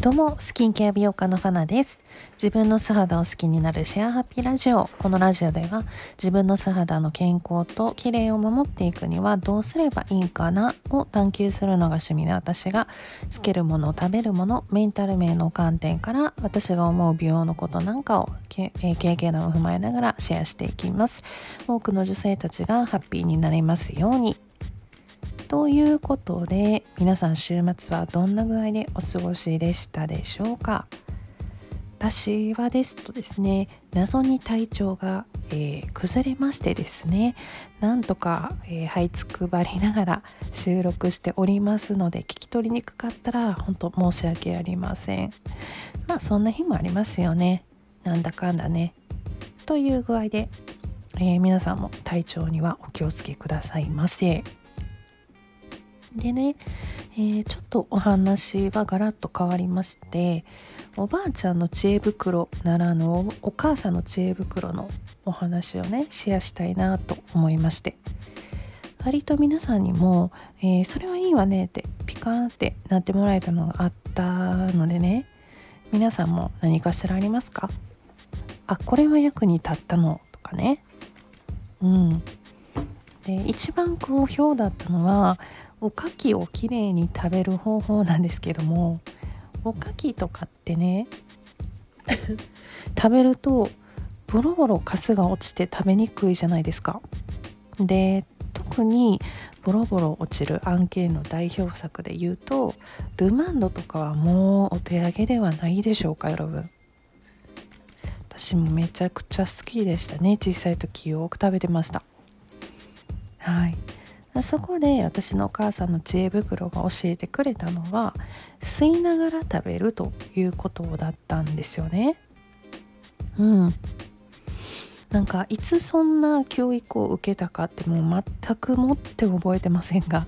どうも、スキンケア美容家のファナです。自分の素肌を好きになるシェアハッピーラジオ。このラジオでは自分の素肌の健康と綺麗を守っていくにはどうすればいいかなを探求するのが趣味の私がつけるもの、食べるもの、メンタル面の観点から私が思う美容のことなんかを経験談を踏まえながらシェアしていきます。多くの女性たちがハッピーになれますように。ということで皆さん週末はどんな具合でお過ごしでしたでしょうか？私はですとですね謎に体調が、えー、崩れましてですねなんとか、えー、這いつくばりながら収録しておりますので聞き取りにくかったら本当申し訳ありません。まあそんな日もありますよね。なんだかんだね。という具合で、えー、皆さんも体調にはお気をつけくださいませ。でね、えー、ちょっとお話はガラッと変わりましておばあちゃんの知恵袋ならぬお母さんの知恵袋のお話をねシェアしたいなと思いまして。割と皆さんにも、えー、それはいいわねってピカーンってなってもらえたのがあったのでね皆さんも何かしらありますか？あこれは役に立ったのとかね。うん。で一番好評だったのはおかきをきれいに食べる方法なんですけどもおかきとかってね 食べるとボロボロカスが落ちて食べにくいじゃないですか。で特にボロボロ落ちる案件の代表作で言うとルマンドとかはもうお手上げではないでしょうかよろ私もめちゃくちゃ好きでしたね。小さい時よく食べてました。はい。そこで私のお母さんの知恵袋が教えてくれたのは吸いながら食べるということだったんですよね。うんなんかいつそんな教育を受けたかってもう全くもって覚えてませんが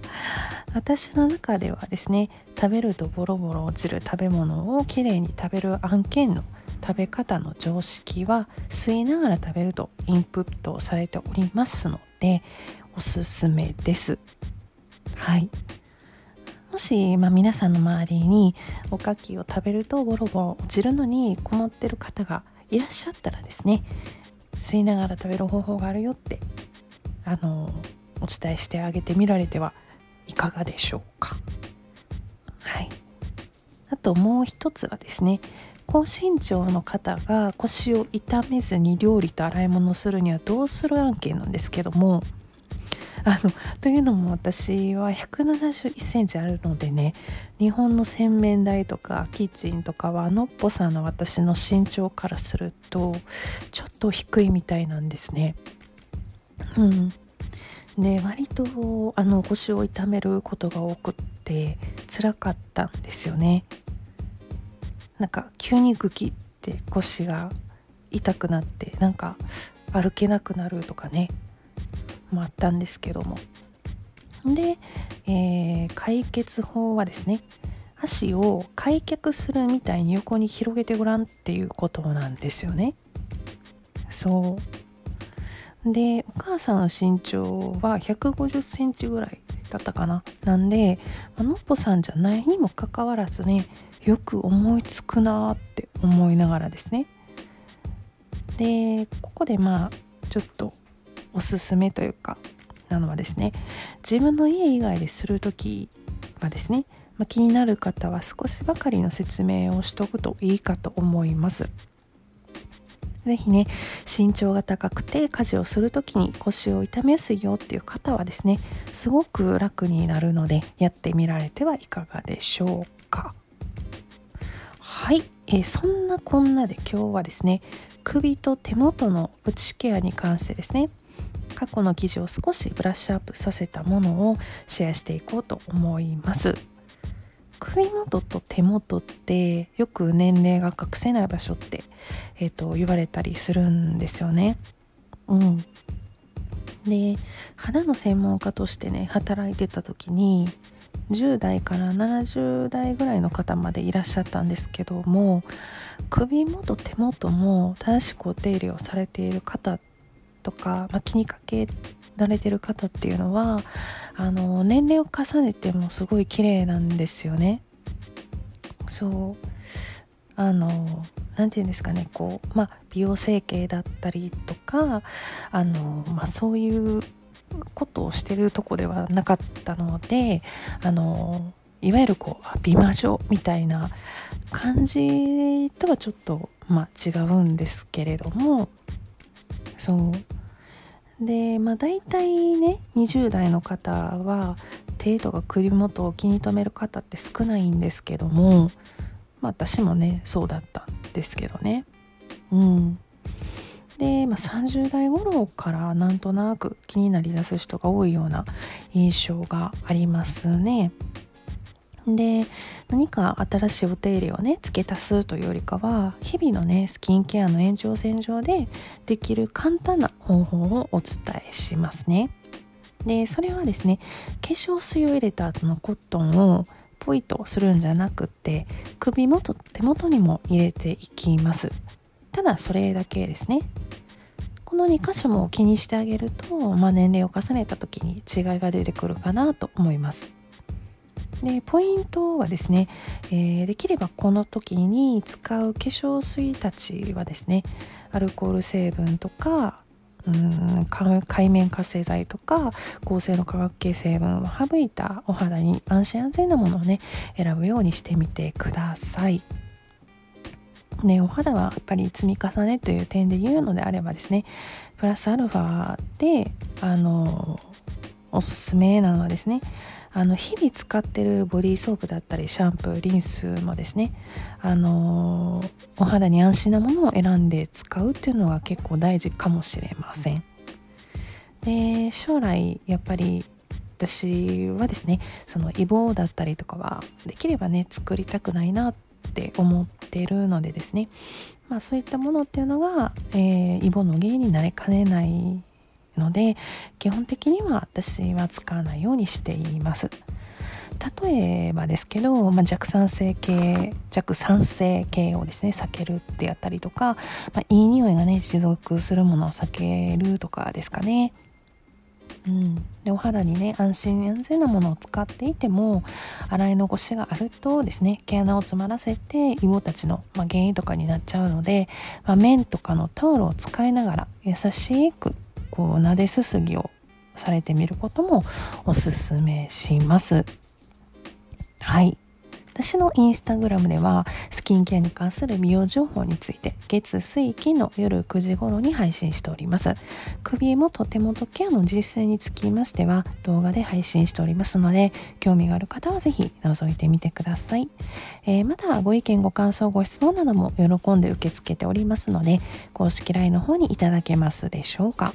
私の中ではですね食べるとボロボロ落ちる食べ物をきれいに食べる案件の食べ方の常識は吸いながら食べるとインプットされておりますのでおすすめです。はい。もし、まあ、皆さんの周りにおかきを食べるとボロボロ落ちるのに困ってる方がいらっしゃったらですね吸いながら食べる方法があるよってあのお伝えしてあげてみられてはいかがでしょうかはいあともう一つはですね高身長の方が腰を痛めずに料理と洗い物をするにはどうする案件なんですけどもあのというのも私は171センチあるのでね日本の洗面台とかキッチンとかはのっぽさんの私の身長からするとちょっと低いみたいなんですね。うんで割とあの腰を痛めることが多くって辛かったんですよね。なんか急にグキって腰が痛くなってなんか歩けなくなるとかねもあったんですけども。で、えー、解決法はですね足を開脚するみたいに横に広げてごらんっていうことなんですよね。そう。でお母さんの身長は150センチぐらいだったかななんで、まあのっぽさんじゃないにもかかわらずねよく思いつくなって思いながらですねでここでまあちょっとおすすめというかなのはですね自分の家以外でする時はですね、ま、気になる方は少しばかりの説明をしとくといいかと思います。是非ね身長が高くて家事をする時に腰を痛めやすいよっていう方はですねすごく楽になるのでやってみられてはいかがでしょうか。はい、えー、そんなこんなで今日はですね首と手元の内ケアに関してですね過去の記事を少しブラッシュアップさせたものをシェアしていこうと思います。首元と手元ってよく年齢が隠せない場所って、えーと、言われたりするんですよね。うん。で肌の専門家としてね働いてた時に10代から70代ぐらいの方までいらっしゃったんですけども首元手元も正しくお手入れをされている方とか、まあ、気にかけてられてる方っていうのはあの年齢を重ねてもすごい綺麗なんですよね。そう。あの何て言うんですかね。こう、まあ、美容整形だったりとかあの、まあ、そういうことをしてるとこではなかったのであのいわゆるこう美魔女みたいな感じとはちょっと、まあ、違うんですけれどもそう。でまあ大体ね20代の方は手とか首元を気に留める方って少ないんですけども、まあ、私もねそうだったんですけどねうんで、まあ、30代頃からなんとなく気になりだす人が多いような印象がありますね。で何か新しいお手入れをね付け足すというよりかは日々のねスキンケアの延長線上でできる簡単な方法をお伝えしますね。でそれはですね化粧水を入れた後のコットンをポイとするんじゃなくて首元手元にも入れていきます。ただそれだけですね。この2箇所も気にしてあげると、まあ、年齢を重ねた時に違いが出てくるかなと思います。でポイントはですね、えー、できればこの時に使う化粧水たちはですねアルコール成分とかうん海面活性剤とか合成の化学系成分を省いたお肌に安心安全なものをね選ぶようにしてみてください。ね、お肌はやっぱり積み重ねという点で言うのであればですねプラスアルファであのおすすめなのはですねあの日々使ってるボディーソープだったりシャンプーリンスもですねあのお肌に安心なものを選んで使うっていうのが結構大事かもしれません。で将来やっぱり私はですねそのイボだったりとかはできればね作りたくないなって思ってるのでですねまあそういったものっていうのが、えー、イボの原因になりかねないので基本的には私は使わないようにしています。例えばですけど、まあ、弱酸性系弱酸性系をですね避けるってやったりとか、まあ、いい匂いがね持続するものを避けるとかですかね。うん、でお肌にね安心安全なものを使っていても洗い残しがあるとですね毛穴を詰まらせて芋たちの、まあ、原因とかになっちゃうので、まあ、綿とかのタオルを使いながら優しくこう撫ですすぎをされてみることもおすすめします。はい。私のインスタグラムではスキンケアに関する美容情報について月水金の夜9時頃に配信しております。首元手元ケアの実践につきましては動画で配信しておりますので興味がある方はぜひ覗いてみてください、えー、またご意見ご感想ご質問なども喜んで受け付けておりますので公式 LINE の方にいただけますでしょうか。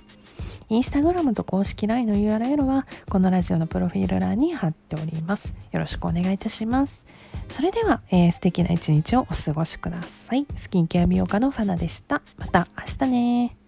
インスタグラムと公式 LINE の URL はこのラジオのプロフィール欄に貼っております。よろしくお願いいたします。それでは、えー、素敵な一日をお過ごしください。スキンケア美容家のファナでした。また明日ね